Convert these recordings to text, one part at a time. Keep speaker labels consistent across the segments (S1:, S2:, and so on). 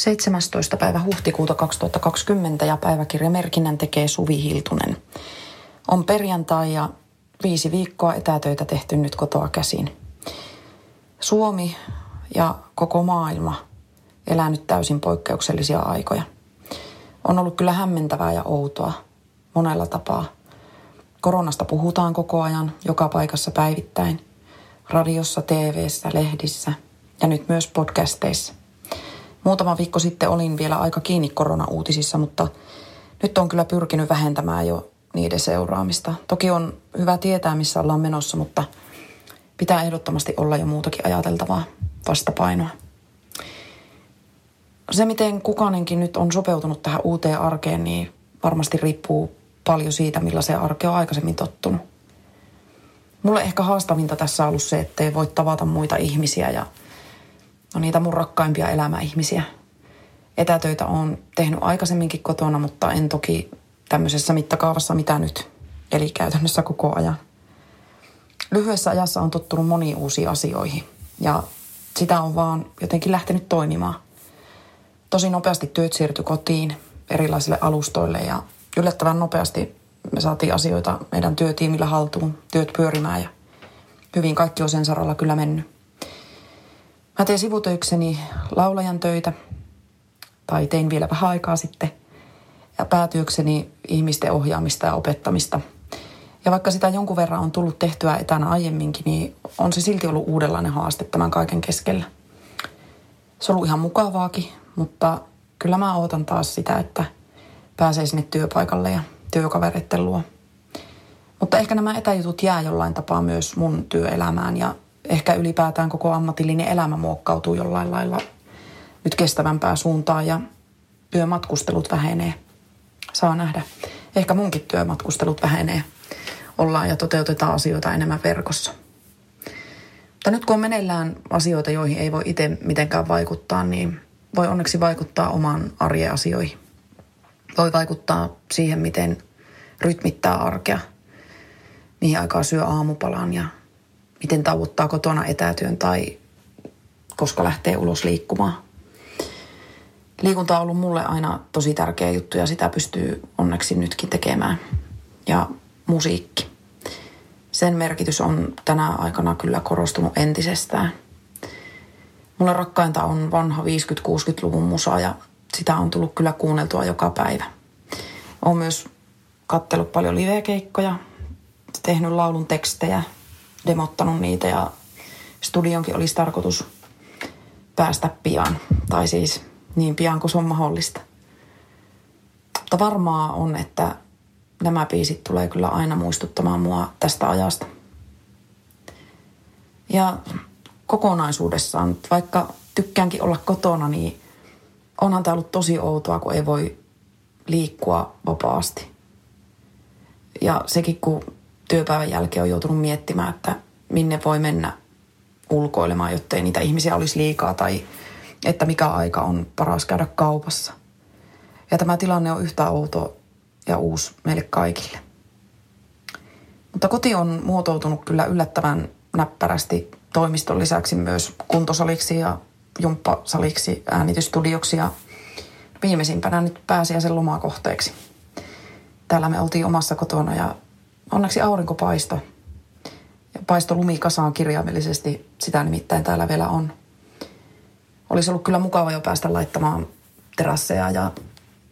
S1: 17. päivä huhtikuuta 2020 ja päiväkirjamerkinnän tekee Suvi Hiltunen. On perjantai ja viisi viikkoa etätöitä tehty nyt kotoa käsin. Suomi ja koko maailma elää nyt täysin poikkeuksellisia aikoja. On ollut kyllä hämmentävää ja outoa monella tapaa. Koronasta puhutaan koko ajan, joka paikassa päivittäin. Radiossa, TV:ssä, lehdissä ja nyt myös podcasteissa. Muutama viikko sitten olin vielä aika kiinni koronauutisissa, mutta nyt on kyllä pyrkinyt vähentämään jo niiden seuraamista. Toki on hyvä tietää, missä ollaan menossa, mutta pitää ehdottomasti olla jo muutakin ajateltavaa vastapainoa. Se, miten kukainenkin nyt on sopeutunut tähän uuteen arkeen, niin varmasti riippuu paljon siitä, se arke on aikaisemmin tottunut. Mulle ehkä haastavinta tässä on ollut se, ettei voi tavata muita ihmisiä ja on niitä mun rakkaimpia elämäihmisiä. Etätöitä on tehnyt aikaisemminkin kotona, mutta en toki tämmöisessä mittakaavassa mitä nyt. Eli käytännössä koko ajan. Lyhyessä ajassa on tottunut moniin uusiin asioihin ja sitä on vaan jotenkin lähtenyt toimimaan. Tosi nopeasti työt siirtyi kotiin erilaisille alustoille ja yllättävän nopeasti me saatiin asioita meidän työtiimillä haltuun, työt pyörimään ja hyvin kaikki on sen saralla kyllä mennyt. Mä teen sivutöikseni laulajan töitä, tai tein vielä vähän aikaa sitten, ja päätyökseni ihmisten ohjaamista ja opettamista. Ja vaikka sitä jonkun verran on tullut tehtyä etänä aiemminkin, niin on se silti ollut uudenlainen haaste tämän kaiken keskellä. Se on ollut ihan mukavaakin, mutta kyllä mä ootan taas sitä, että pääsee sinne työpaikalle ja työkavereiden luo. Mutta ehkä nämä etäjutut jää jollain tapaa myös mun työelämään ja ehkä ylipäätään koko ammatillinen elämä muokkautuu jollain lailla nyt kestävämpää suuntaan ja työmatkustelut vähenee. Saa nähdä. Ehkä munkin työmatkustelut vähenee. Ollaan ja toteutetaan asioita enemmän verkossa. Mutta nyt kun on meneillään asioita, joihin ei voi itse mitenkään vaikuttaa, niin voi onneksi vaikuttaa omaan arjen asioihin. Voi vaikuttaa siihen, miten rytmittää arkea, mihin aikaa syö aamupalan ja miten tauottaa kotona etätyön tai koska lähtee ulos liikkumaan. Liikunta on ollut mulle aina tosi tärkeä juttu ja sitä pystyy onneksi nytkin tekemään. Ja musiikki. Sen merkitys on tänä aikana kyllä korostunut entisestään. Mulle rakkainta on vanha 50-60-luvun musa ja sitä on tullut kyllä kuunneltua joka päivä. Olen myös kattellut paljon livekeikkoja, tehnyt laulun tekstejä – demottanut niitä ja studionkin olisi tarkoitus päästä pian. Tai siis niin pian kuin se on mahdollista. Mutta varmaa on, että nämä biisit tulee kyllä aina muistuttamaan mua tästä ajasta. Ja kokonaisuudessaan, vaikka tykkäänkin olla kotona, niin onhan tämä ollut tosi outoa, kun ei voi liikkua vapaasti. Ja sekin, kun työpäivän jälkeen on joutunut miettimään, että minne voi mennä ulkoilemaan, jottei niitä ihmisiä olisi liikaa tai että mikä aika on paras käydä kaupassa. Ja tämä tilanne on yhtä outo ja uusi meille kaikille. Mutta koti on muotoutunut kyllä yllättävän näppärästi toimiston lisäksi myös kuntosaliksi ja jumppasaliksi, äänitystudioksi ja viimeisimpänä nyt pääsiäisen lomakohteeksi. Täällä me oltiin omassa kotona ja onneksi aurinko paisto. Ja paisto lumikasaan kirjaimellisesti, sitä nimittäin täällä vielä on. Olisi ollut kyllä mukava jo päästä laittamaan terasseja ja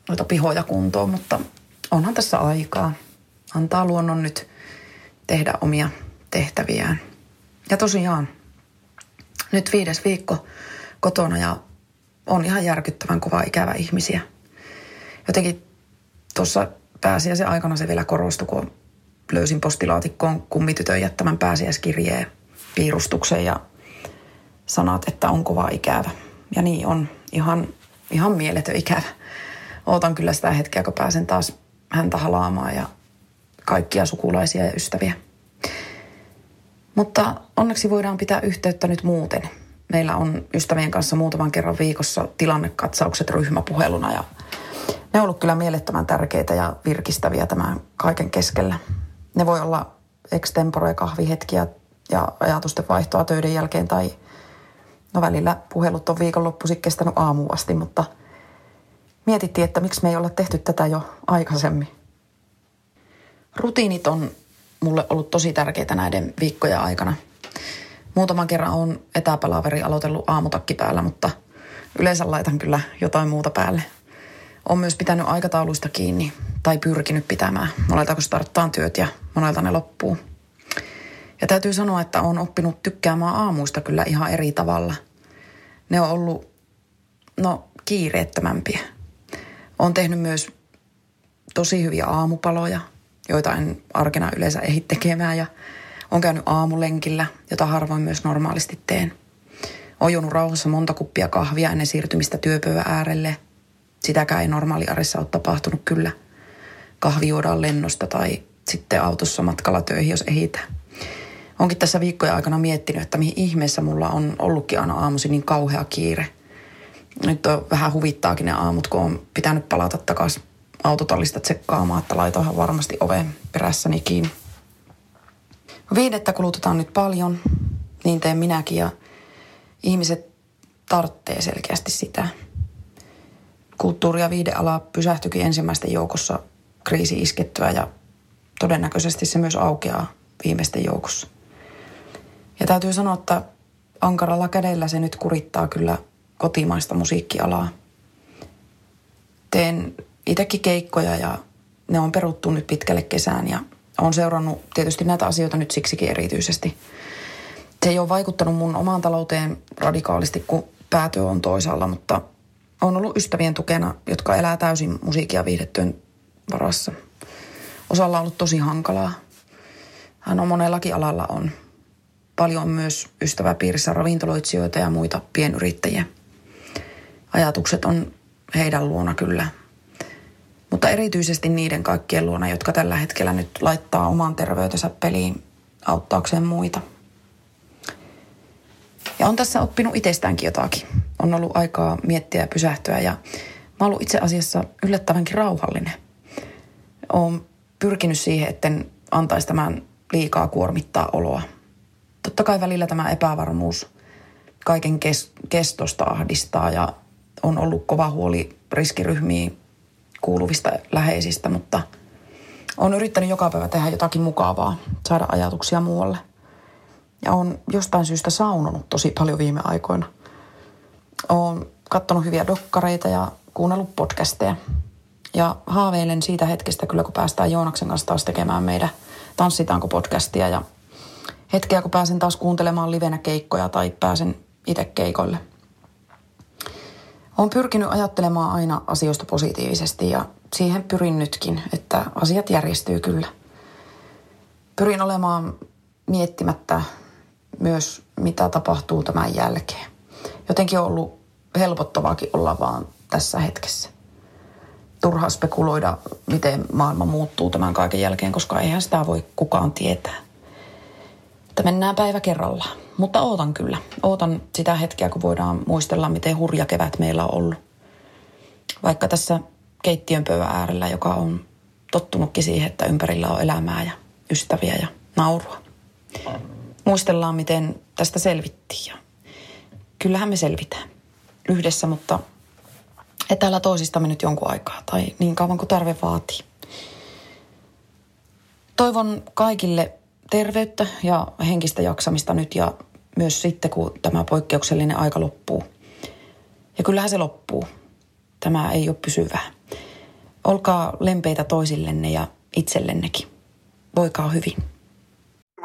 S1: noita pihoja kuntoon, mutta onhan tässä aikaa. Antaa luonnon nyt tehdä omia tehtäviään. Ja tosiaan, nyt viides viikko kotona ja on ihan järkyttävän kova ikävä ihmisiä. Jotenkin tuossa pääsiäisen aikana se vielä korostui, kun löysin postilaatikkoon kummitytön jättämän pääsiäiskirjeen piirustuksen ja sanat, että on kova ikävä. Ja niin on ihan, ihan mieletön ikävä. Ootan kyllä sitä hetkeä, kun pääsen taas häntä halaamaan ja kaikkia sukulaisia ja ystäviä. Mutta onneksi voidaan pitää yhteyttä nyt muuten. Meillä on ystävien kanssa muutaman kerran viikossa tilannekatsaukset ryhmäpuheluna ja ne on ollut kyllä mielettömän tärkeitä ja virkistäviä tämän kaiken keskellä. Ne voi olla extempore kahvihetkiä ja ajatusten vaihtoa töiden jälkeen tai no välillä puhelut on viikonloppuisin kestänyt aamuun asti, mutta mietittiin, että miksi me ei olla tehty tätä jo aikaisemmin. Rutiinit on mulle ollut tosi tärkeitä näiden viikkojen aikana. Muutaman kerran on etäpalaveri aloitellut aamutakki päällä, mutta yleensä laitan kyllä jotain muuta päälle. On myös pitänyt aikatauluista kiinni tai pyrkinyt pitämään. Monelta starttaan työt ja monelta ne loppuu. Ja täytyy sanoa, että on oppinut tykkäämään aamuista kyllä ihan eri tavalla. Ne on ollut, no, kiireettömämpiä. On tehnyt myös tosi hyviä aamupaloja – joita en arkena yleensä ehdi tekemään ja on käynyt aamulenkillä, jota harvoin myös normaalisti teen. Olen juonut rauhassa monta kuppia kahvia ennen siirtymistä työpöydän äärelle. Sitäkään ei normaali arissa ole tapahtunut kyllä. Kahvi juodaan lennosta tai sitten autossa matkalla töihin, jos ehitä. Onkin tässä viikkojen aikana miettinyt, että mihin ihmeessä mulla on ollutkin aina aamusi niin kauhea kiire. Nyt on vähän huvittaakin ne aamut, kun on pitänyt palata takaisin autotallista tsekkaamaan, että laitoinhan varmasti oven perässäni kiinni. Viidettä kulutetaan nyt paljon, niin teen minäkin ja ihmiset tarttee selkeästi sitä. Kulttuuri- ja viideala pysähtyikin ensimmäisten joukossa kriisi iskettyä ja todennäköisesti se myös aukeaa viimeisten joukossa. Ja täytyy sanoa, että ankaralla kädellä se nyt kurittaa kyllä kotimaista musiikkialaa. Teen itsekin keikkoja ja ne on peruttu nyt pitkälle kesään ja on seurannut tietysti näitä asioita nyt siksikin erityisesti. Se ei ole vaikuttanut mun omaan talouteen radikaalisti, kun päätyö on toisaalla, mutta on ollut ystävien tukena, jotka elää täysin musiikia viihdetyön varassa. Osalla on ollut tosi hankalaa. Hän on monellakin alalla on. Paljon on myös ystäväpiirissä ravintoloitsijoita ja muita pienyrittäjiä. Ajatukset on heidän luona kyllä mutta erityisesti niiden kaikkien luona, jotka tällä hetkellä nyt laittaa oman terveytensä peliin auttaakseen muita. Ja on tässä oppinut itsestäänkin jotakin. On ollut aikaa miettiä ja pysähtyä ja mä oon ollut itse asiassa yllättävänkin rauhallinen. Oon pyrkinyt siihen, etten antaisi tämän liikaa kuormittaa oloa. Totta kai välillä tämä epävarmuus kaiken kestosta ahdistaa ja on ollut kova huoli riskiryhmiin kuuluvista läheisistä, mutta on yrittänyt joka päivä tehdä jotakin mukavaa, saada ajatuksia muualle. Ja on jostain syystä saunonut tosi paljon viime aikoina. Olen katsonut hyviä dokkareita ja kuunnellut podcasteja. Ja haaveilen siitä hetkestä kyllä, kun päästään Joonaksen kanssa taas tekemään meidän Tanssitaanko podcastia ja hetkeä, kun pääsen taas kuuntelemaan livenä keikkoja tai pääsen itse keikoille – olen pyrkinyt ajattelemaan aina asioista positiivisesti ja siihen pyrin nytkin, että asiat järjestyy kyllä. Pyrin olemaan miettimättä myös, mitä tapahtuu tämän jälkeen. Jotenkin on ollut helpottavaakin olla vaan tässä hetkessä. Turha spekuloida, miten maailma muuttuu tämän kaiken jälkeen, koska eihän sitä voi kukaan tietää. Että mennään päivä kerrallaan. Mutta ootan kyllä. Ootan sitä hetkeä, kun voidaan muistella, miten hurja kevät meillä on ollut. Vaikka tässä keittiön pöydän äärellä, joka on tottunutkin siihen, että ympärillä on elämää ja ystäviä ja naurua. Muistellaan, miten tästä selvittiin ja kyllähän me selvitään yhdessä, mutta etäällä toisistamme nyt jonkun aikaa tai niin kauan kuin tarve vaatii. Toivon kaikille terveyttä ja henkistä jaksamista nyt ja myös sitten, kun tämä poikkeuksellinen aika loppuu. Ja kyllähän se loppuu. Tämä ei ole pysyvää. Olkaa lempeitä toisillenne ja itsellennekin. Voikaa hyvin.